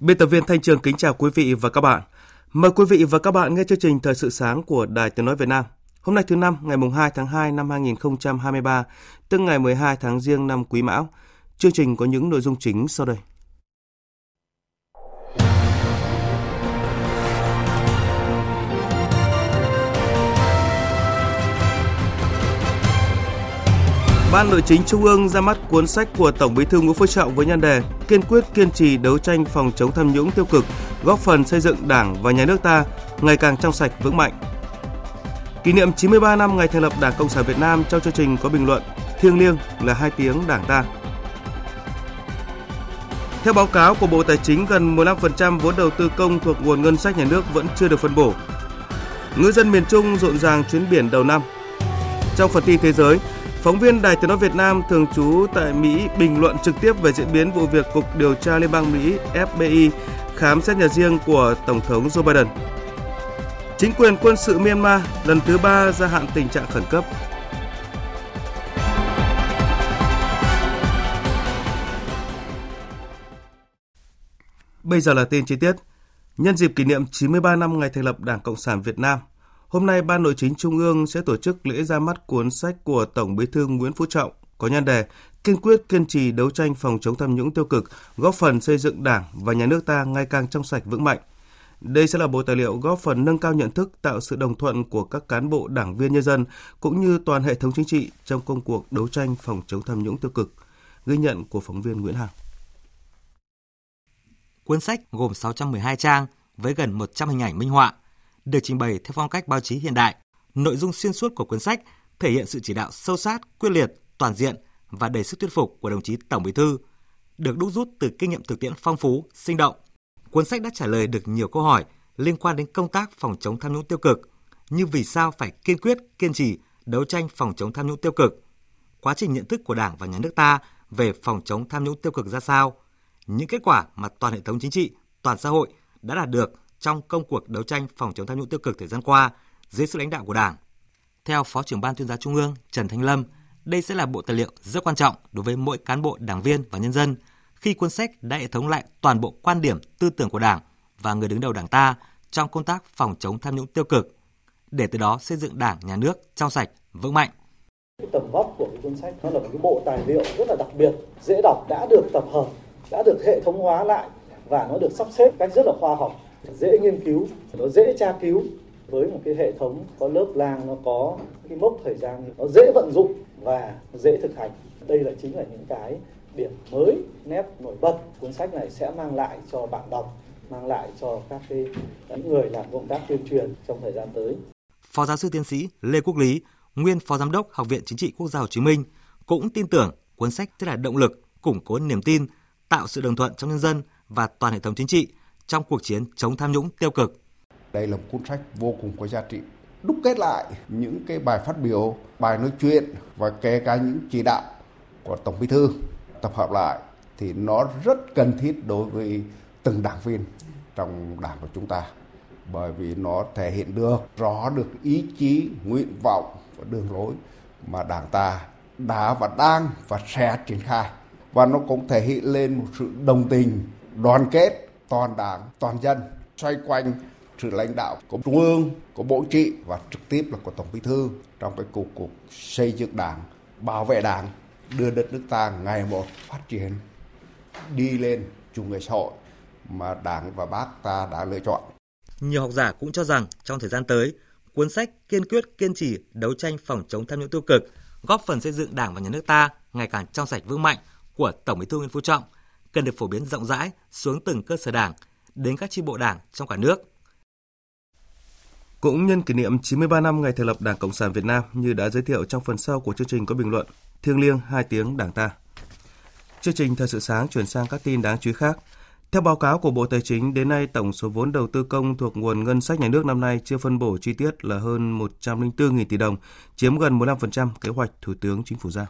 Biên tập viên Thanh Trường kính chào quý vị và các bạn. Mời quý vị và các bạn nghe chương trình Thời sự sáng của Đài Tiếng Nói Việt Nam. Hôm nay thứ năm, ngày 2 tháng 2 năm 2023, tức ngày 12 tháng Giêng năm Quý Mão. Chương trình có những nội dung chính sau đây. Ban Nội chính Trung ương ra mắt cuốn sách của Tổng Bí thư Nguyễn Phú Trọng với nhan đề Kiên quyết kiên trì đấu tranh phòng chống tham nhũng tiêu cực, góp phần xây dựng Đảng và nhà nước ta ngày càng trong sạch vững mạnh. Kỷ niệm 93 năm ngày thành lập Đảng Cộng sản Việt Nam trong chương trình có bình luận thiêng liêng là hai tiếng Đảng ta. Theo báo cáo của Bộ Tài chính, gần 15% vốn đầu tư công thuộc nguồn ngân sách nhà nước vẫn chưa được phân bổ. Ngư dân miền Trung rộn ràng chuyến biển đầu năm. Trong phần tin thế giới, Phóng viên Đài Tiếng nói Việt Nam thường trú tại Mỹ bình luận trực tiếp về diễn biến vụ việc Cục Điều tra Liên bang Mỹ FBI khám xét nhà riêng của Tổng thống Joe Biden. Chính quyền quân sự Myanmar lần thứ ba gia hạn tình trạng khẩn cấp. Bây giờ là tin chi tiết. Nhân dịp kỷ niệm 93 năm ngày thành lập Đảng Cộng sản Việt Nam, Hôm nay, Ban Nội chính Trung ương sẽ tổ chức lễ ra mắt cuốn sách của Tổng Bí thư Nguyễn Phú Trọng có nhan đề Kiên quyết kiên trì đấu tranh phòng chống tham nhũng tiêu cực, góp phần xây dựng Đảng và nhà nước ta ngày càng trong sạch vững mạnh. Đây sẽ là bộ tài liệu góp phần nâng cao nhận thức, tạo sự đồng thuận của các cán bộ đảng viên nhân dân cũng như toàn hệ thống chính trị trong công cuộc đấu tranh phòng chống tham nhũng tiêu cực. Ghi nhận của phóng viên Nguyễn Hằng. Cuốn sách gồm 612 trang với gần 100 hình ảnh minh họa, được trình bày theo phong cách báo chí hiện đại. Nội dung xuyên suốt của cuốn sách thể hiện sự chỉ đạo sâu sát, quyết liệt, toàn diện và đầy sức thuyết phục của đồng chí Tổng Bí thư, được đúc rút từ kinh nghiệm thực tiễn phong phú, sinh động. Cuốn sách đã trả lời được nhiều câu hỏi liên quan đến công tác phòng chống tham nhũng tiêu cực, như vì sao phải kiên quyết, kiên trì đấu tranh phòng chống tham nhũng tiêu cực, quá trình nhận thức của Đảng và nhà nước ta về phòng chống tham nhũng tiêu cực ra sao, những kết quả mà toàn hệ thống chính trị, toàn xã hội đã đạt được trong công cuộc đấu tranh phòng chống tham nhũng tiêu cực thời gian qua dưới sự lãnh đạo của Đảng. Theo Phó trưởng ban tuyên giáo Trung ương Trần Thanh Lâm, đây sẽ là bộ tài liệu rất quan trọng đối với mỗi cán bộ, đảng viên và nhân dân khi cuốn sách đã hệ thống lại toàn bộ quan điểm, tư tưởng của Đảng và người đứng đầu Đảng ta trong công tác phòng chống tham nhũng tiêu cực, để từ đó xây dựng Đảng, nhà nước trong sạch, vững mạnh. Cái tầm vóc của cái cuốn sách nó là một cái bộ tài liệu rất là đặc biệt, dễ đọc, đã được tập hợp, đã được hệ thống hóa lại và nó được sắp xếp cách rất là khoa học dễ nghiên cứu nó dễ tra cứu. Với một cái hệ thống có lớp lang nó có cái mốc thời gian nó dễ vận dụng và dễ thực hành. Đây là chính là những cái điểm mới nét nổi bật. Cuốn sách này sẽ mang lại cho bạn đọc mang lại cho các cái những người làm công tác tuyên truyền trong thời gian tới. Phó giáo sư tiến sĩ Lê Quốc Lý, nguyên phó giám đốc Học viện Chính trị Quốc gia Hồ Chí Minh cũng tin tưởng cuốn sách sẽ là động lực củng cố niềm tin, tạo sự đồng thuận trong nhân dân và toàn hệ thống chính trị trong cuộc chiến chống tham nhũng tiêu cực. Đây là một cuốn sách vô cùng có giá trị, đúc kết lại những cái bài phát biểu, bài nói chuyện và kể cả những chỉ đạo của Tổng Bí thư. Tập hợp lại thì nó rất cần thiết đối với từng đảng viên trong đảng của chúng ta bởi vì nó thể hiện được rõ được ý chí, nguyện vọng và đường lối mà đảng ta đã và đang và sẽ triển khai. Và nó cũng thể hiện lên một sự đồng tình, đoàn kết toàn đảng, toàn dân xoay quanh sự lãnh đạo của trung ương, của bộ trị và trực tiếp là của tổng bí thư trong cái cuộc cuộc xây dựng đảng, bảo vệ đảng, đưa đất nước ta ngày một phát triển đi lên chủ nghĩa xã hội mà đảng và bác ta đã lựa chọn. Nhiều học giả cũng cho rằng trong thời gian tới, cuốn sách kiên quyết kiên trì đấu tranh phòng chống tham nhũng tiêu cực, góp phần xây dựng đảng và nhà nước ta ngày càng trong sạch vững mạnh của Tổng Bí thư Nguyễn Phú Trọng cần được phổ biến rộng rãi xuống từng cơ sở đảng, đến các chi bộ đảng trong cả nước. Cũng nhân kỷ niệm 93 năm ngày thành lập Đảng Cộng sản Việt Nam như đã giới thiệu trong phần sau của chương trình có bình luận Thiêng liêng hai tiếng Đảng ta. Chương trình Thời sự sáng chuyển sang các tin đáng chú ý khác. Theo báo cáo của Bộ Tài chính, đến nay tổng số vốn đầu tư công thuộc nguồn ngân sách nhà nước năm nay chưa phân bổ chi tiết là hơn 104.000 tỷ đồng, chiếm gần 15% kế hoạch Thủ tướng Chính phủ giao.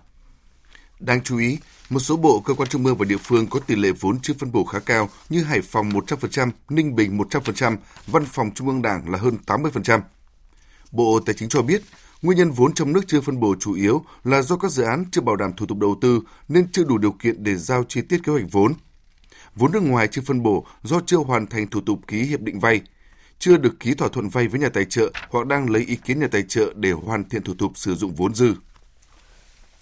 Đáng chú ý, một số bộ, cơ quan trung ương và địa phương có tỷ lệ vốn chưa phân bổ khá cao như Hải Phòng 100%, Ninh Bình 100%, Văn phòng Trung ương Đảng là hơn 80%. Bộ Tài chính cho biết, nguyên nhân vốn trong nước chưa phân bổ chủ yếu là do các dự án chưa bảo đảm thủ tục đầu tư nên chưa đủ điều kiện để giao chi tiết kế hoạch vốn. Vốn nước ngoài chưa phân bổ do chưa hoàn thành thủ tục ký hiệp định vay, chưa được ký thỏa thuận vay với nhà tài trợ hoặc đang lấy ý kiến nhà tài trợ để hoàn thiện thủ tục sử dụng vốn dư.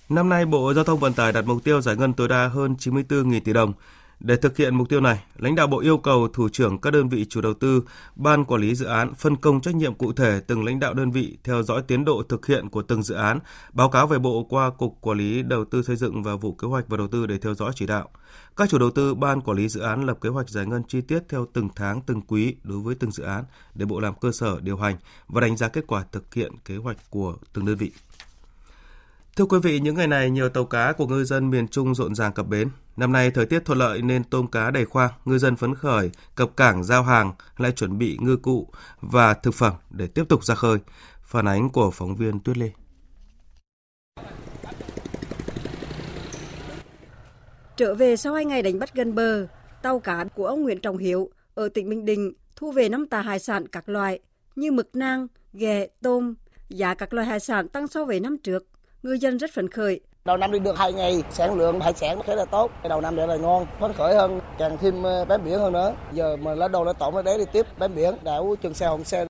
Năm nay, Bộ Giao thông Vận tải đặt mục tiêu giải ngân tối đa hơn 94.000 tỷ đồng. Để thực hiện mục tiêu này, lãnh đạo Bộ yêu cầu thủ trưởng các đơn vị chủ đầu tư, ban quản lý dự án phân công trách nhiệm cụ thể từng lãnh đạo đơn vị theo dõi tiến độ thực hiện của từng dự án, báo cáo về Bộ qua Cục Quản lý Đầu tư xây dựng và Vụ Kế hoạch và Đầu tư để theo dõi chỉ đạo. Các chủ đầu tư, ban quản lý dự án lập kế hoạch giải ngân chi tiết theo từng tháng, từng quý đối với từng dự án để Bộ làm cơ sở điều hành và đánh giá kết quả thực hiện kế hoạch của từng đơn vị. Thưa quý vị, những ngày này nhiều tàu cá của ngư dân miền Trung rộn ràng cập bến. Năm nay thời tiết thuận lợi nên tôm cá đầy khoang, ngư dân phấn khởi cập cảng giao hàng, lại chuẩn bị ngư cụ và thực phẩm để tiếp tục ra khơi. Phản ánh của phóng viên Tuyết Lê. Trở về sau hai ngày đánh bắt gần bờ, tàu cá của ông Nguyễn Trọng Hiếu ở tỉnh Bình Định thu về năm tà hải sản các loại như mực nang, ghẹ, tôm. Giá các loại hải sản tăng so với năm trước ngư dân rất phấn khởi. Đầu năm đi được hai ngày, sản lượng hải sản khá là tốt. Đầu năm để là ngon, phấn khởi hơn, càng thêm ờ, bám biển hơn nữa. Giờ mà lá đầu lá tổng ở đấy đi tiếp bám biển, đảo Trường Sa Hồng Sa.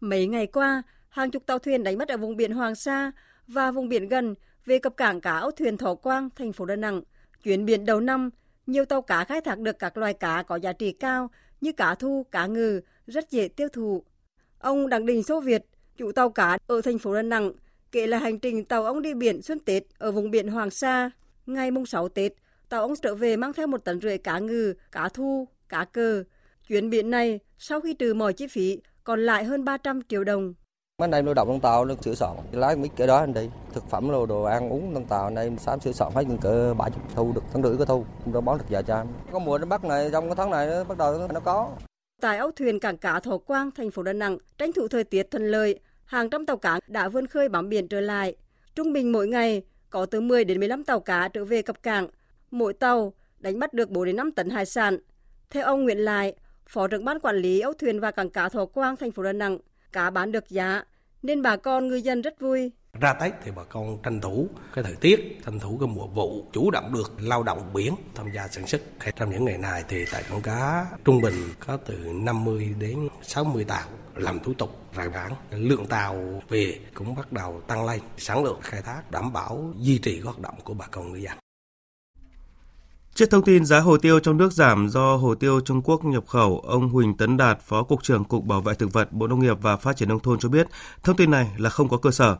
Mấy ngày qua, hàng chục tàu thuyền đánh bắt ở vùng biển Hoàng Sa và vùng biển gần về cập cảng cá áo thuyền Thọ Quang, thành phố Đà Nẵng. Chuyến biển đầu năm, nhiều tàu cá khai thác được các loài cá có giá trị cao như cá thu, cá ngừ, rất dễ tiêu thụ. Ông Đặng Đình Số Việt, chủ tàu cá ở thành phố Đà Nẵng, kể là hành trình tàu ông đi biển xuân Tết ở vùng biển Hoàng Sa. Ngày mùng 6 Tết, tàu ông trở về mang theo một tấn rưỡi cá ngừ, cá thu, cá cờ. Chuyến biển này, sau khi trừ mọi chi phí, còn lại hơn 300 triệu đồng. Anh em động trong tàu nó sửa soạn, lái mấy cái đó anh đi. Thực phẩm đồ, đồ ăn uống trong tàu này sáng sửa soạn hết cỡ 70 thu được tháng rưỡi có thu, đó bán được vài trăm. Có mùa đánh bắt này trong cái tháng này nó bắt đầu nó có. Tại âu thuyền cảng cá Thọ Quang, thành phố Đà Nẵng, tranh thủ thời tiết thuận lợi, hàng trăm tàu cá đã vươn khơi bám biển trở lại. Trung bình mỗi ngày có từ 10 đến 15 tàu cá trở về cập cảng. Mỗi tàu đánh bắt được 4 đến 5 tấn hải sản. Theo ông Nguyễn Lại, Phó trưởng ban quản lý âu thuyền và cảng cá Thọ Quang, thành phố Đà Nẵng, cá bán được giá nên bà con ngư dân rất vui. Ra Tết thì bà con tranh thủ cái thời tiết, tranh thủ cái mùa vụ, chủ động được lao động biển, tham gia sản xuất. Trong những ngày này thì tại cảng cá trung bình có từ 50 đến 60 tàu làm thủ tục rải bản. Lượng tàu về cũng bắt đầu tăng lên, sản lượng khai thác đảm bảo duy trì hoạt động của bà con ngư dân. Trước thông tin giá hồ tiêu trong nước giảm do hồ tiêu Trung Quốc nhập khẩu, ông Huỳnh Tấn Đạt, Phó Cục trưởng Cục Bảo vệ Thực vật Bộ Nông nghiệp và Phát triển Nông thôn cho biết, thông tin này là không có cơ sở.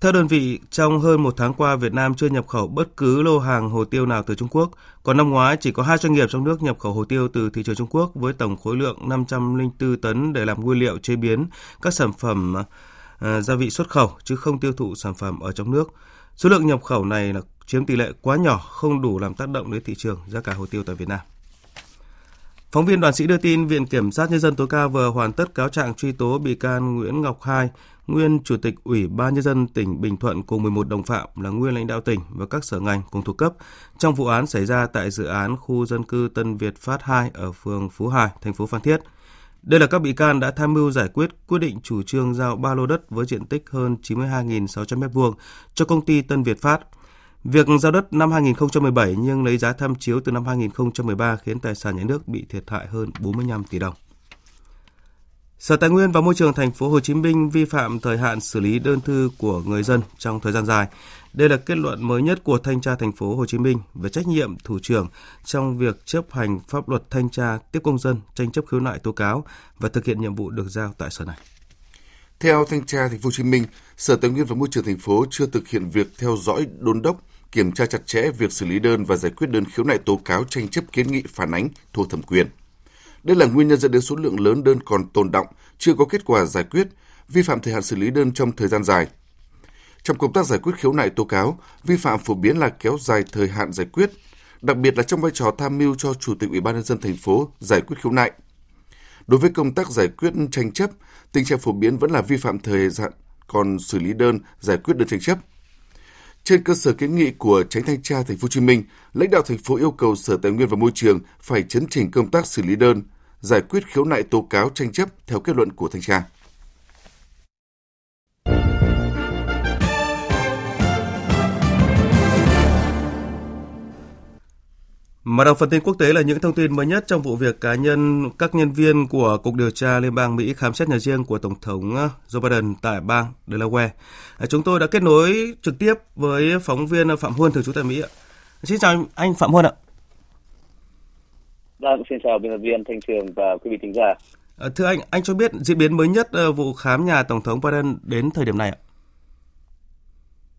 Theo đơn vị, trong hơn một tháng qua, Việt Nam chưa nhập khẩu bất cứ lô hàng hồ tiêu nào từ Trung Quốc. Còn năm ngoái, chỉ có hai doanh nghiệp trong nước nhập khẩu hồ tiêu từ thị trường Trung Quốc với tổng khối lượng 504 tấn để làm nguyên liệu chế biến các sản phẩm ờ, gia vị xuất khẩu, chứ không tiêu thụ sản phẩm ở trong nước. Số lượng nhập khẩu này là chiếm tỷ lệ quá nhỏ, không đủ làm tác động đến thị trường giá cả hồ tiêu tại Việt Nam. Phóng viên đoàn sĩ đưa tin Viện Kiểm sát Nhân dân tối cao vừa hoàn tất cáo trạng truy tố bị can Nguyễn Ngọc Hai, nguyên Chủ tịch Ủy ban Nhân dân tỉnh Bình Thuận cùng 11 đồng phạm là nguyên lãnh đạo tỉnh và các sở ngành cùng thuộc cấp trong vụ án xảy ra tại dự án khu dân cư Tân Việt Phát 2 ở phường Phú Hải, thành phố Phan Thiết. Đây là các bị can đã tham mưu giải quyết quyết định chủ trương giao ba lô đất với diện tích hơn 92.600 m2 cho công ty Tân Việt Phát. Việc giao đất năm 2017 nhưng lấy giá tham chiếu từ năm 2013 khiến tài sản nhà nước bị thiệt hại hơn 45 tỷ đồng. Sở Tài nguyên và Môi trường thành phố Hồ Chí Minh vi phạm thời hạn xử lý đơn thư của người dân trong thời gian dài. Đây là kết luận mới nhất của thanh tra thành phố Hồ Chí Minh về trách nhiệm thủ trưởng trong việc chấp hành pháp luật thanh tra tiếp công dân, tranh chấp khiếu nại tố cáo và thực hiện nhiệm vụ được giao tại sở này. Theo thanh tra thành phố Hồ Chí Minh, Sở Tài nguyên và Môi trường thành phố chưa thực hiện việc theo dõi đôn đốc kiểm tra chặt chẽ việc xử lý đơn và giải quyết đơn khiếu nại tố cáo tranh chấp kiến nghị phản ánh thuộc thẩm quyền. Đây là nguyên nhân dẫn đến số lượng lớn đơn còn tồn động, chưa có kết quả giải quyết, vi phạm thời hạn xử lý đơn trong thời gian dài. Trong công tác giải quyết khiếu nại tố cáo, vi phạm phổ biến là kéo dài thời hạn giải quyết, đặc biệt là trong vai trò tham mưu cho Chủ tịch Ủy ban nhân dân thành phố giải quyết khiếu nại. Đối với công tác giải quyết tranh chấp, tình trạng phổ biến vẫn là vi phạm thời hạn còn xử lý đơn giải quyết đơn tranh chấp. Trên cơ sở kiến nghị của Tránh thanh tra Thành phố Hồ Chí Minh, lãnh đạo thành phố yêu cầu Sở Tài nguyên và Môi trường phải chấn chỉnh công tác xử lý đơn, giải quyết khiếu nại tố cáo tranh chấp theo kết luận của thanh tra. Mở đầu phần tin quốc tế là những thông tin mới nhất trong vụ việc cá nhân, các nhân viên của Cục Điều tra Liên bang Mỹ khám xét nhà riêng của Tổng thống ờ, Joe Biden tại bang Delaware. À, chúng tôi đã kết nối trực tiếp với phóng viên Phạm Huân thường trú tại Mỹ. Xin chào anh Phạm Huân ạ. Vâng, xin chào biên tập viên Thanh Trường và quý vị thính giả. À, thưa anh, anh cho biết diễn biến mới nhất ờ, vụ khám nhà Tổng thống Biden đến thời điểm này ạ?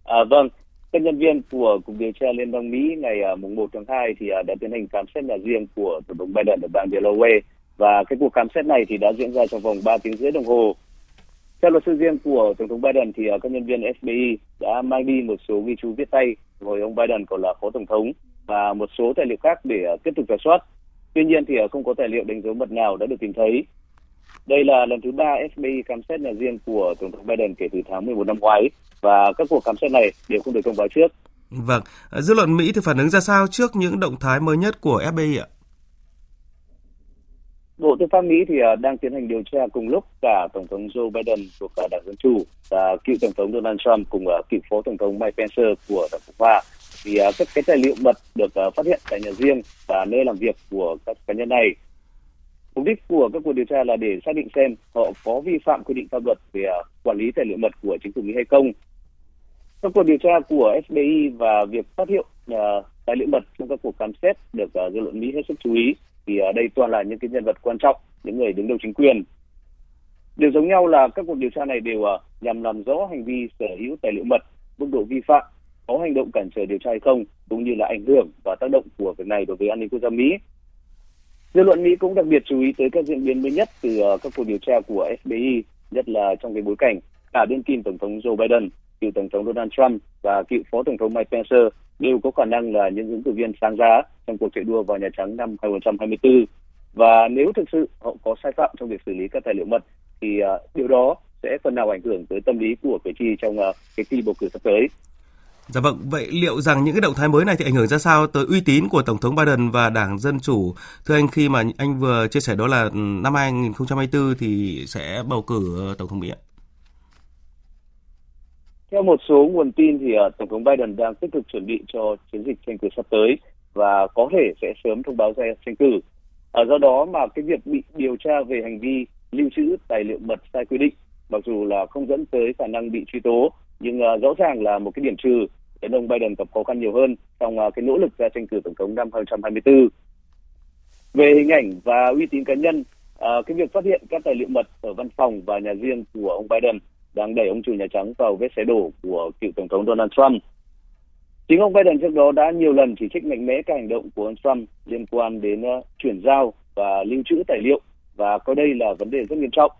À, vâng, các nhân viên của Cục Điều tra Liên bang Mỹ ngày uh, mùng 1 tháng 2 thì uh, đã tiến hành khám xét nhà riêng của Tổng thống Biden ở bang Delaware và cái cuộc khám xét này thì đã diễn ra trong vòng 3 tiếng rưỡi đồng hồ. Theo luật sư riêng của Tổng thống Biden thì các nhân viên FBI đã mang đi một số ghi chú viết tay hồi ông Biden còn là phó tổng thống và một số tài liệu khác để tiếp tục giả soát. Tuy nhiên thì uh, không có tài liệu đánh dấu mật nào đã được tìm thấy. Đây là lần thứ ba FBI khám xét nhà riêng của Tổng thống Biden kể từ tháng 11 năm ngoái và các cuộc khám xét này đều không được thông báo trước. Vâng, dư luận Mỹ thì phản ứng ra sao trước những động thái mới nhất của FBI ạ? Bộ Tư pháp Mỹ thì à, đang tiến hành điều tra cùng lúc cả Tổng thống Joe Biden thuộc Đảng Dân Chủ và cựu Tổng thống Donald Trump cùng cựu Phó Tổng thống Mike Pence của Đảng Cộng Hòa. Thì à, các cái tài liệu mật được à, phát hiện tại nhà riêng và nơi làm việc của các cá nhân này Mục đích của các cuộc điều tra là để xác định xem họ có vi phạm quy định pháp luật về à, quản lý tài liệu mật của chính phủ Mỹ hay không. Các cuộc điều tra của FBI và việc phát hiện uh, tài liệu mật trong các cuộc khám xét được uh, dư luận Mỹ hết sức chú ý thì uh, đây toàn là những cái nhân vật quan trọng, những người đứng đầu chính quyền. Điều giống nhau là các cuộc điều tra này đều uh, nhằm làm rõ hành vi sở hữu tài liệu mật, mức độ vi phạm, có hành động cản trở điều tra hay không, cũng như là ảnh hưởng và tác động của việc này đối với an ninh quốc gia Mỹ Dư luận Mỹ cũng đặc biệt chú ý tới các diễn biến mới nhất từ ờ, các cuộc điều tra của FBI, nhất là trong cái bối cảnh cả đương kim Tổng thống Joe Biden, cựu Tổng thống Donald Trump và cựu Phó Tổng thống Mike Pence đều có khả năng là những ứng cử viên sáng giá trong cuộc chạy đua vào Nhà Trắng năm 2024. Và nếu thực sự họ có sai phạm trong việc xử lý các tài liệu mật, thì uh, điều đó sẽ phần nào ảnh hưởng tới tâm lý của cử tri trong uh, cái kỳ bầu cử sắp tới. Dạ vâng, vậy liệu rằng những cái động thái mới này thì ảnh hưởng ra sao tới uy tín của Tổng thống Biden và Đảng Dân Chủ? Thưa anh, khi mà anh vừa chia sẻ đó là năm 2024 thì sẽ bầu cử Tổng thống Mỹ ạ? Theo một số nguồn tin thì ờ, Tổng thống Biden đang tích cực chuẩn bị cho chiến dịch tranh cử sắp tới và có thể sẽ sớm thông báo ra tranh cử. ở do đó mà cái việc bị điều tra về hành vi lưu trữ tài liệu mật sai quy định mặc dù là không dẫn tới khả năng bị truy tố nhưng uh, rõ ràng là một cái điểm trừ khiến ông Biden gặp khó khăn nhiều hơn trong à, cái nỗ lực ra tranh cử tổng thống năm 2024. Về hình ảnh và uy tín cá nhân, à, cái việc phát hiện các tài liệu mật ở văn phòng và nhà riêng của ông Biden đang đẩy ông chủ Nhà Trắng vào vết xe đổ của cựu tổng thống Donald Trump. Chính ông Biden trước đó đã nhiều lần chỉ trích mạnh mẽ các hành động của ông Trump liên quan đến à, chuyển giao và lưu trữ tài liệu và coi đây là vấn đề rất nghiêm trọng.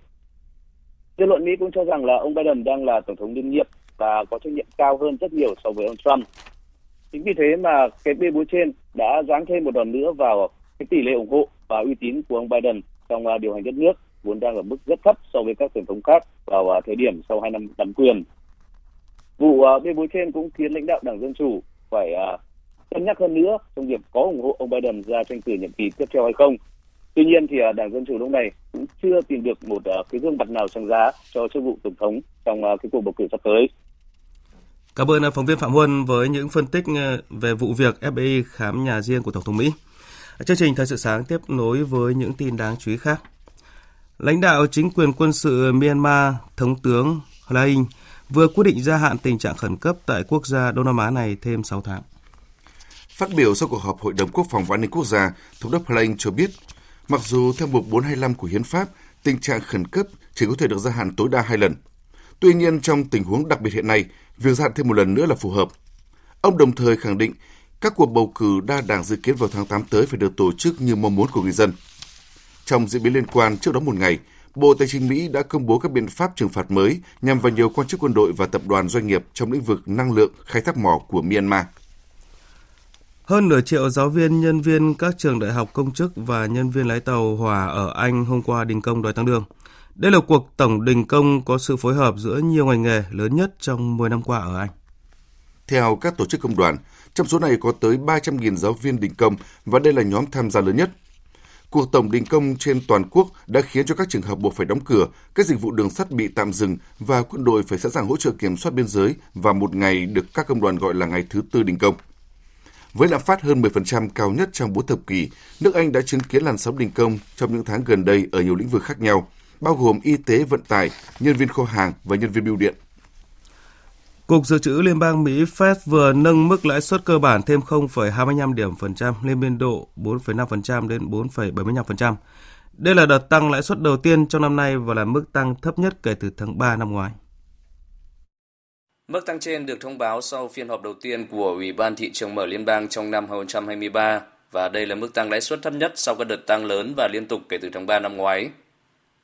Dư luận Mỹ cũng cho rằng là ông Biden đang là tổng thống đương nhiệm và có trách nhiệm cao hơn rất nhiều so với ông Trump. Chính vì thế mà cái bê bối trên đã giáng thêm một đòn nữa vào cái tỷ lệ ủng hộ và uy tín của ông Biden trong à, điều hành đất nước, vốn đang ở mức rất thấp so với các tổng thống khác vào à, thời điểm sau hai năm nắm quyền. Vụ à, bê bối trên cũng khiến lãnh đạo Đảng Dân Chủ phải cân nhắc hơn nữa trong việc có ủng hộ ông Biden ra tranh cử nhiệm kỳ tiếp theo hay không. Tuy nhiên thì Đảng Dân Chủ lúc này cũng chưa tìm được một cái gương mặt nào sáng giá cho chức vụ tổng thống trong cái cuộc bầu cử sắp tới. Cảm ơn à, phóng viên Phạm Huân với những phân tích à, về vụ việc FBI khám nhà riêng của Tổng thống Mỹ. À, chương trình Thời sự sáng tiếp nối với những tin đáng chú ý khác. Lãnh đạo chính quyền quân sự Myanmar, Thống tướng Hlaing vừa quyết định gia hạn tình trạng khẩn cấp tại quốc gia Đông Nam Á này thêm 6 tháng. Phát biểu sau cuộc họp Hội đồng Quốc phòng và An ninh Quốc gia, Thống đốc Hlaing cho biết, mặc dù theo mục 425 của Hiến pháp, tình trạng khẩn cấp chỉ có thể được gia hạn tối đa hai lần. Tuy nhiên, trong tình huống đặc biệt hiện nay, việc gia hạn thêm một lần nữa là phù hợp. Ông đồng thời khẳng định các cuộc bầu cử đa đảng dự kiến vào tháng 8 tới phải được tổ chức như mong muốn của người dân. Trong diễn biến liên quan, trước đó một ngày, Bộ Tài chính Mỹ đã công bố các biện pháp trừng phạt mới nhằm vào nhiều quan chức quân đội và tập đoàn doanh nghiệp trong lĩnh vực năng lượng, khai thác mỏ của Myanmar. Hơn nửa triệu giáo viên, nhân viên các trường đại học công chức và nhân viên lái tàu hỏa ở Anh hôm qua đình công đòi tăng lương. Đây là cuộc tổng đình công có sự phối hợp giữa nhiều ngành nghề lớn nhất trong 10 năm qua ở Anh. Theo các tổ chức công đoàn, trong số này có tới 300.000 giáo viên đình công và đây là nhóm tham gia lớn nhất. Cuộc tổng đình công trên toàn quốc đã khiến cho các trường hợp buộc phải đóng cửa, các dịch vụ đường sắt bị tạm dừng và quân đội phải sẵn sàng hỗ trợ kiểm soát biên giới và một ngày được các công đoàn gọi là ngày thứ tư đình công. Với lạm phát hơn 10% cao nhất trong 4 thập kỷ, nước Anh đã chứng kiến làn sóng đình công trong những tháng gần đây ở nhiều lĩnh vực khác nhau, bao gồm y tế vận tải, nhân viên kho hàng và nhân viên bưu điện. Cục Dự trữ Liên bang Mỹ Fed vừa nâng mức lãi suất cơ bản thêm 0,25 điểm phần trăm lên biên độ 4,5% đến 4,75%. Đây là đợt tăng lãi suất đầu tiên trong năm nay và là mức tăng thấp nhất kể từ tháng 3 năm ngoái. Mức tăng trên được thông báo sau phiên họp đầu tiên của Ủy ban thị trường mở liên bang trong năm 2023 và đây là mức tăng lãi suất thấp nhất sau các đợt tăng lớn và liên tục kể từ tháng 3 năm ngoái.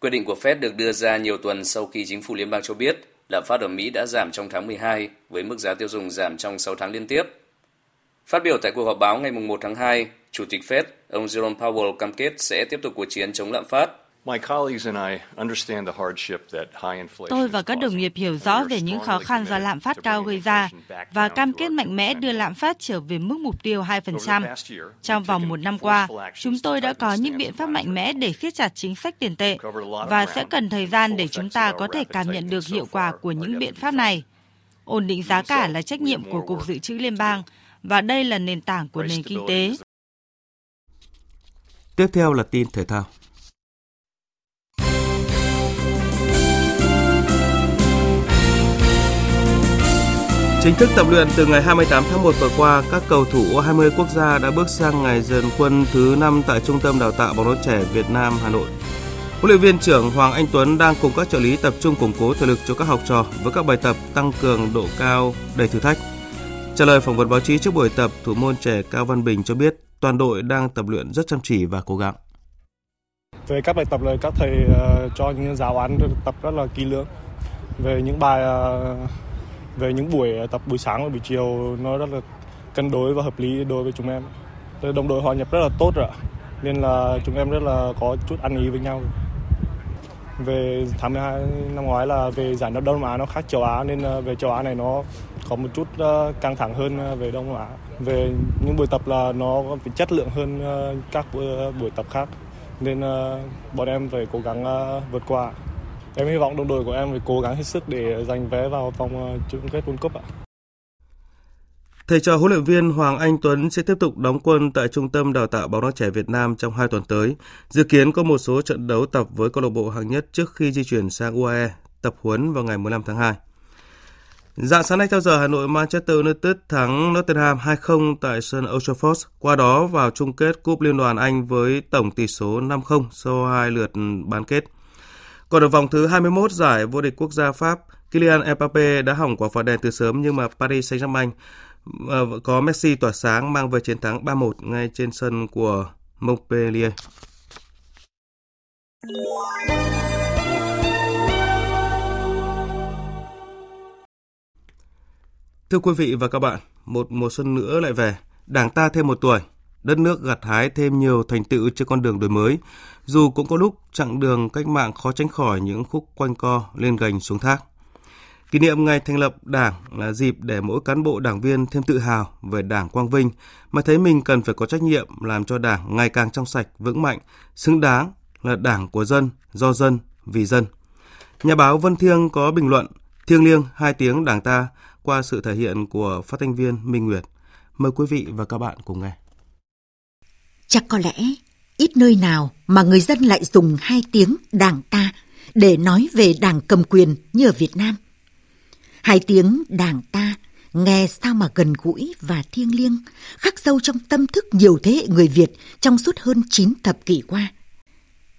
Quyết định của Fed được đưa ra nhiều tuần sau khi chính phủ liên bang cho biết lạm phát ở Mỹ đã giảm trong tháng 12 với mức giá tiêu dùng giảm trong 6 tháng liên tiếp. Phát biểu tại cuộc họp báo ngày 1 tháng 2, Chủ tịch Fed, ông Jerome Powell cam kết sẽ tiếp tục cuộc chiến chống lạm phát Tôi và các đồng nghiệp hiểu rõ về những khó khăn do lạm phát cao gây ra và cam kết mạnh mẽ đưa lạm phát trở về mức mục tiêu 2%. Trong vòng một năm qua, chúng tôi đã có những biện pháp mạnh mẽ để siết chặt chính sách tiền tệ và sẽ cần thời gian để chúng ta có thể cảm nhận được hiệu quả của những biện pháp này. Ổn định giá cả là trách nhiệm của Cục Dự trữ Liên bang và đây là nền tảng của nền kinh tế. Tiếp theo là tin thể thao. Chính thức tập luyện từ ngày 28 tháng 1 vừa qua, các cầu thủ U20 quốc gia đã bước sang ngày dần quân thứ 5 tại Trung tâm Đào tạo bóng đá trẻ Việt Nam Hà Nội. Huấn luyện viên trưởng Hoàng Anh Tuấn đang cùng các trợ lý tập trung củng cố thể lực cho các học trò với các bài tập tăng cường độ cao đầy thử thách. Trả lời phỏng vấn báo chí trước buổi tập, thủ môn trẻ Cao Văn Bình cho biết toàn đội đang tập luyện rất chăm chỉ và cố gắng. Về các bài tập là các thầy uh, cho những giáo án tập rất là kỹ lưỡng. Về những bài uh, về những buổi tập buổi sáng và buổi chiều, nó rất là cân đối và hợp lý đối với chúng em. Đồng đội hòa nhập rất là tốt rồi nên là chúng em rất là có chút ăn ý với nhau. Về tháng 12 năm ngoái là về giải đấu Đông Á nó khác châu Á, nên ờ, về châu Á này nó có một chút ờ, căng thẳng hơn ờ, về Đông Á. Về những buổi tập là nó phải chất lượng hơn các buổi tập khác. Nên bọn em phải cố gắng vượt qua. Em hy vọng đồng đội của em phải cố gắng hết sức để giành vé vào vòng ờ, chung kết World Cup ạ. Thầy trò huấn luyện viên Hoàng Anh Tuấn sẽ tiếp tục đóng quân tại Trung tâm Đào tạo bóng đá trẻ Việt Nam trong hai tuần tới. Dự kiến có một số trận đấu tập với câu lạc bộ hạng nhất trước khi di chuyển sang UAE tập huấn vào ngày 15 tháng 2. Dạng sáng nay theo giờ Hà Nội Manchester United thắng Nottingham 2-0 tại sân Old Trafford, qua đó vào chung kết Cúp Liên đoàn Anh với tổng tỷ số 5-0 sau hai lượt bán kết. Còn ở vòng thứ 21 giải vô địch quốc gia Pháp, Kylian Mbappe đã hỏng quả phạt đèn từ sớm nhưng mà Paris Saint-Germain ờ, có Messi tỏa sáng mang về chiến thắng 3-1 ngay trên sân của Montpellier. Thưa quý vị và các bạn, một mùa xuân nữa lại về, Đảng ta thêm một tuổi, đất nước gặt hái thêm nhiều thành tựu trên con đường đổi mới, dù cũng có lúc chặng đường cách mạng khó tránh khỏi những khúc quanh co lên gành xuống thác. Kỷ niệm ngày thành lập Đảng là dịp để mỗi cán bộ đảng viên thêm tự hào về Đảng Quang Vinh mà thấy mình cần phải có trách nhiệm làm cho Đảng ngày càng trong sạch, vững mạnh, xứng đáng là Đảng của dân, do dân, vì dân. Nhà báo Vân Thiêng có bình luận thiêng liêng hai tiếng Đảng ta qua sự thể hiện của phát thanh viên Minh Nguyệt. Mời quý vị và các bạn cùng nghe. Chắc có lẽ ít nơi nào mà người dân lại dùng hai tiếng đảng ta để nói về đảng cầm quyền như ở Việt Nam. Hai tiếng đảng ta nghe sao mà gần gũi và thiêng liêng, khắc sâu trong tâm thức nhiều thế hệ người Việt trong suốt hơn 9 thập kỷ qua.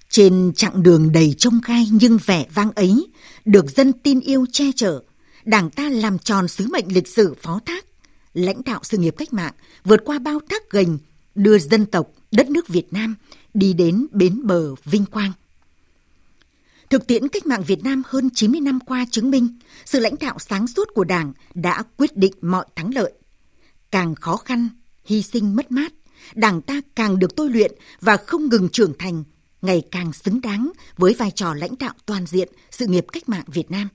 Trên chặng đường đầy trông gai nhưng vẻ vang ấy, được dân tin yêu che chở, đảng ta làm tròn sứ mệnh lịch sử phó thác, lãnh đạo sự nghiệp cách mạng vượt qua bao thác gành, đưa dân tộc, đất nước Việt Nam đi đến bến bờ vinh quang. Thực tiễn cách mạng Việt Nam hơn 90 năm qua chứng minh sự lãnh đạo sáng suốt của Đảng đã quyết định mọi thắng lợi. Càng khó khăn, hy sinh mất mát, Đảng ta càng được tôi luyện và không ngừng trưởng thành, ngày càng xứng đáng với vai trò lãnh đạo toàn diện sự nghiệp cách mạng Việt Nam.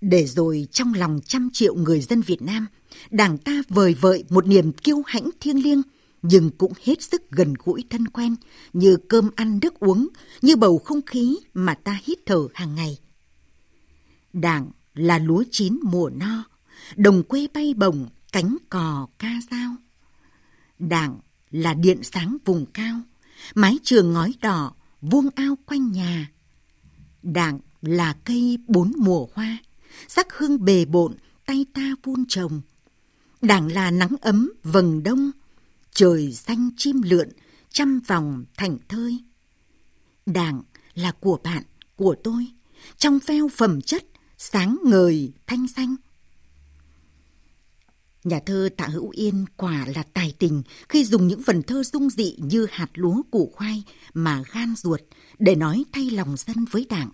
Để rồi trong lòng trăm triệu người dân Việt Nam, Đảng ta vời vợi một niềm kiêu hãnh thiêng liêng – nhưng cũng hết sức gần gũi thân quen, như cơm ăn nước uống, như bầu không khí mà ta hít thở hàng ngày. Đảng là lúa chín mùa no, đồng quê bay bồng, cánh cò ca dao. Đảng là điện sáng vùng cao, mái trường ngói đỏ, vuông ao quanh nhà. Đảng là cây bốn mùa hoa, sắc hương bề bộn, tay ta vun trồng. Đảng là nắng ấm, vầng đông, trời xanh chim lượn, trăm vòng thành thơi. Đảng là của bạn, của tôi, trong veo phẩm chất, sáng ngời, thanh xanh. Nhà thơ Tạ Hữu Yên quả là tài tình khi dùng những phần thơ dung dị như hạt lúa củ khoai mà gan ruột để nói thay lòng dân với đảng.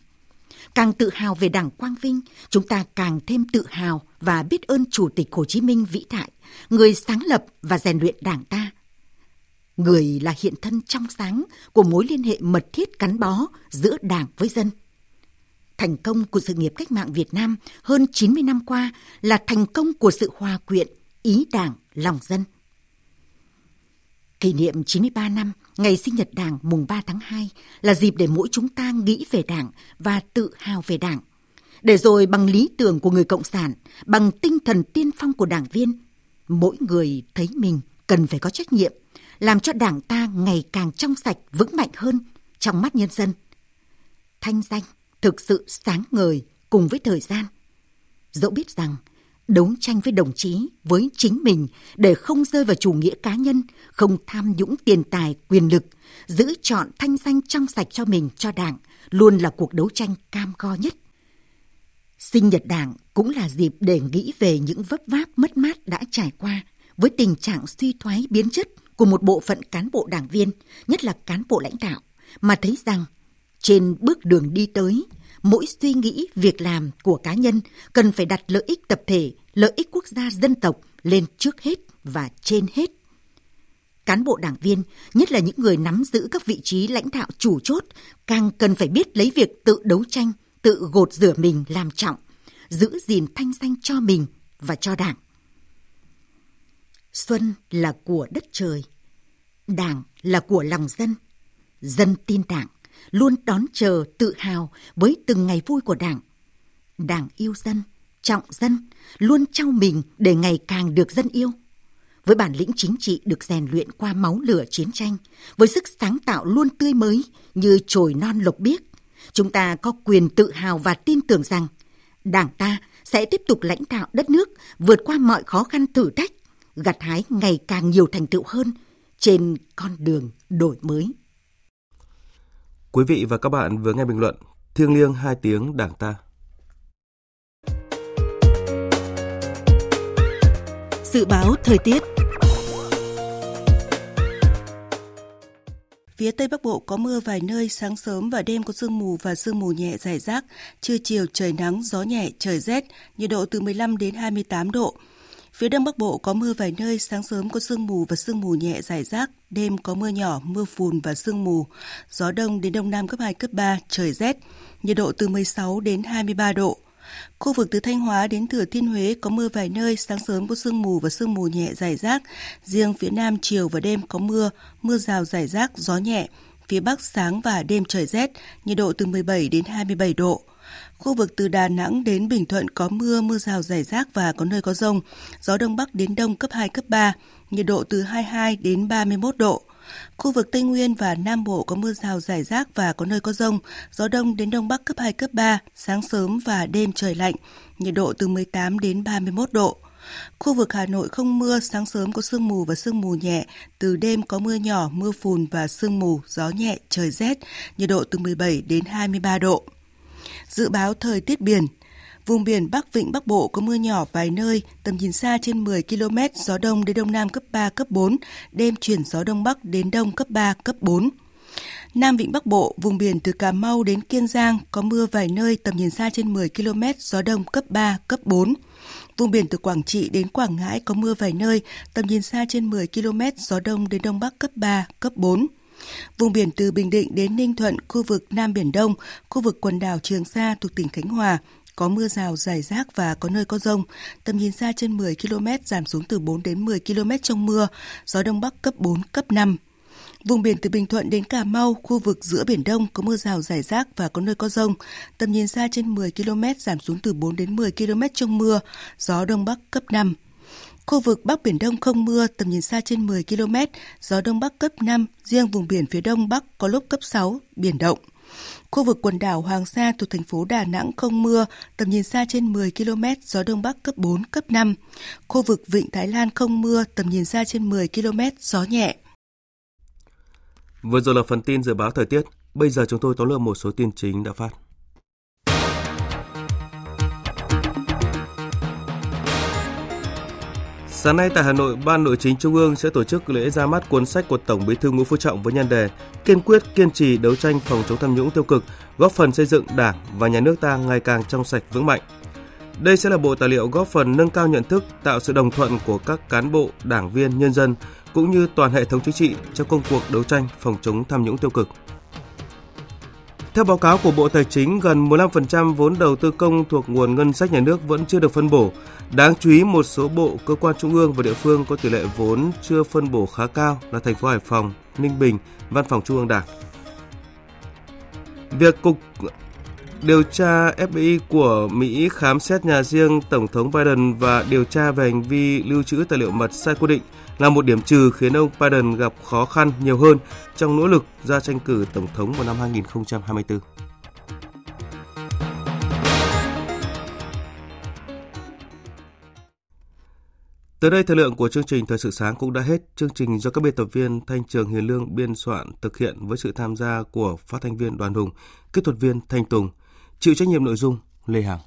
Càng tự hào về đảng Quang Vinh, chúng ta càng thêm tự hào và biết ơn Chủ tịch Hồ Chí Minh vĩ đại, người sáng lập và rèn luyện đảng ta. Người là hiện thân trong sáng của mối liên hệ mật thiết gắn bó giữa đảng với dân. Thành công của sự nghiệp cách mạng Việt Nam hơn 90 năm qua là thành công của sự hòa quyện, ý đảng, lòng dân. Kỷ niệm 93 năm ngày sinh nhật Đảng mùng 3 tháng 2 là dịp để mỗi chúng ta nghĩ về Đảng và tự hào về Đảng. Để rồi bằng lý tưởng của người Cộng sản, bằng tinh thần tiên phong của đảng viên, mỗi người thấy mình cần phải có trách nhiệm, làm cho đảng ta ngày càng trong sạch vững mạnh hơn trong mắt nhân dân. Thanh danh thực sự sáng ngời cùng với thời gian. Dẫu biết rằng đấu tranh với đồng chí, với chính mình để không rơi vào chủ nghĩa cá nhân, không tham nhũng tiền tài, quyền lực, giữ chọn thanh danh trong sạch cho mình, cho đảng, luôn là cuộc đấu tranh cam go nhất. Sinh nhật đảng cũng là dịp để nghĩ về những vấp váp mất mát đã trải qua với tình trạng suy thoái biến chất của một bộ phận cán bộ đảng viên, nhất là cán bộ lãnh đạo, mà thấy rằng trên bước đường đi tới, mỗi suy nghĩ, việc làm của cá nhân cần phải đặt lợi ích tập thể, lợi ích quốc gia dân tộc lên trước hết và trên hết. Cán bộ đảng viên, nhất là những người nắm giữ các vị trí lãnh đạo chủ chốt, càng cần phải biết lấy việc tự đấu tranh, tự gột rửa mình làm trọng, giữ gìn thanh danh cho mình và cho đảng. Xuân là của đất trời, đảng là của lòng dân. Dân tin đảng, luôn đón chờ tự hào với từng ngày vui của đảng. Đảng yêu dân, trọng dân, luôn trao mình để ngày càng được dân yêu. Với bản lĩnh chính trị được rèn luyện qua máu lửa chiến tranh, với sức sáng tạo luôn tươi mới như chồi non lộc biếc, chúng ta có quyền tự hào và tin tưởng rằng Đảng ta sẽ tiếp tục lãnh đạo đất nước vượt qua mọi khó khăn thử thách gặt hái ngày càng nhiều thành tựu hơn trên con đường đổi mới. Quý vị và các bạn vừa nghe bình luận Thiêng liêng hai tiếng Đảng ta. Dự báo thời tiết Phía Tây Bắc Bộ có mưa vài nơi, sáng sớm và đêm có sương mù và sương mù nhẹ rải rác. Trưa chiều trời nắng, gió nhẹ, trời rét, nhiệt độ từ 15 đến 28 độ. Phía Đông Bắc Bộ có mưa vài nơi, sáng sớm có sương mù và sương mù nhẹ rải rác, đêm có mưa nhỏ, mưa phùn và sương mù. Gió đông đến đông nam cấp 2, cấp 3, trời rét, nhiệt độ từ 16 đến 23 độ. Khu vực từ Thanh Hóa đến Thừa Thiên Huế có mưa vài nơi, sáng sớm có sương mù và sương mù nhẹ rải rác. Riêng phía Nam chiều và đêm có mưa, mưa rào rải rác, gió nhẹ. Phía Bắc sáng và đêm trời rét, nhiệt độ từ 17 đến 27 độ. Khu vực từ Đà Nẵng đến Bình Thuận có mưa, mưa rào rải rác và có nơi có rông. Gió Đông Bắc đến Đông cấp 2, cấp 3, nhiệt độ từ 22 đến 31 độ. Khu vực Tây Nguyên và Nam Bộ có mưa rào rải rác và có nơi có rông, gió đông đến đông bắc cấp 2, cấp 3, sáng sớm và đêm trời lạnh, nhiệt độ từ 18 đến 31 độ. Khu vực Hà Nội không mưa, sáng sớm có sương mù và sương mù nhẹ, từ đêm có mưa nhỏ, mưa phùn và sương mù, gió nhẹ, trời rét, nhiệt độ từ 17 đến 23 độ. Dự báo thời tiết biển Vùng biển Bắc Vịnh Bắc Bộ có mưa nhỏ vài nơi, tầm nhìn xa trên 10 km, gió đông đến đông nam cấp 3, cấp 4, đêm chuyển gió đông bắc đến đông cấp 3, cấp 4. Nam Vịnh Bắc Bộ, vùng biển từ Cà Mau đến Kiên Giang có mưa vài nơi tầm nhìn xa trên 10 km, gió đông cấp 3, cấp 4. Vùng biển từ Quảng Trị đến Quảng Ngãi có mưa vài nơi, tầm nhìn xa trên 10 km, gió đông đến đông bắc cấp 3, cấp 4. Vùng biển từ Bình Định đến Ninh Thuận, khu vực Nam Biển Đông, khu vực quần đảo Trường Sa thuộc tỉnh Khánh Hòa, có mưa rào rải rác và có nơi có rông. Tầm nhìn xa trên 10 km giảm xuống từ 4 đến 10 km trong mưa, gió đông bắc cấp 4, cấp 5. Vùng biển từ Bình Thuận đến Cà Mau, khu vực giữa Biển Đông có mưa rào rải rác và có nơi có rông. Tầm nhìn xa trên 10 km giảm xuống từ 4 đến 10 km trong mưa, gió Đông Bắc cấp 5. Khu vực Bắc Biển Đông không mưa, tầm nhìn xa trên 10 km, gió Đông Bắc cấp 5, riêng vùng biển phía Đông Bắc có lúc cấp 6, biển động. Khu vực quần đảo Hoàng Sa thuộc thành phố Đà Nẵng không mưa, tầm nhìn xa trên 10 km, gió Đông Bắc cấp 4, cấp 5. Khu vực Vịnh Thái Lan không mưa, tầm nhìn xa trên 10 km, gió nhẹ. Vừa rồi là phần tin dự báo thời tiết. Bây giờ chúng tôi tóm lược một số tin chính đã phát. Sáng nay tại Hà Nội, Ban Nội chính Trung ương sẽ tổ chức lễ ra mắt cuốn sách của Tổng Bí thư Nguyễn Phú Trọng với nhan đề Kiên quyết kiên trì đấu tranh phòng chống tham nhũng tiêu cực, góp phần xây dựng Đảng và nhà nước ta ngày càng trong sạch vững mạnh. Đây sẽ là bộ tài liệu góp phần nâng cao nhận thức, tạo sự đồng thuận của các cán bộ, đảng viên, nhân dân cũng như toàn hệ thống chính trị trong công cuộc đấu tranh phòng chống tham nhũng tiêu cực. Theo báo cáo của Bộ Tài chính, gần 15% vốn đầu tư công thuộc nguồn ngân sách nhà nước vẫn chưa được phân bổ. Đáng chú ý, một số bộ, cơ quan trung ương và địa phương có tỷ lệ vốn chưa phân bổ khá cao là thành phố Hải Phòng, Ninh Bình, Văn phòng Trung ương Đảng. Việc Cục điều tra FBI của Mỹ khám xét nhà riêng Tổng thống Biden và điều tra về hành vi lưu trữ tài liệu mật sai quy định là một điểm trừ khiến ông Biden gặp khó khăn nhiều hơn trong nỗ lực ra tranh cử Tổng thống vào năm 2024. Tới đây thời lượng của chương trình Thời sự sáng cũng đã hết. Chương trình do các biên tập viên Thanh Trường Hiền Lương biên soạn thực hiện với sự tham gia của phát thanh viên Đoàn Hùng, kỹ thuật viên Thanh Tùng, chịu trách nhiệm nội dung Lê Hằng.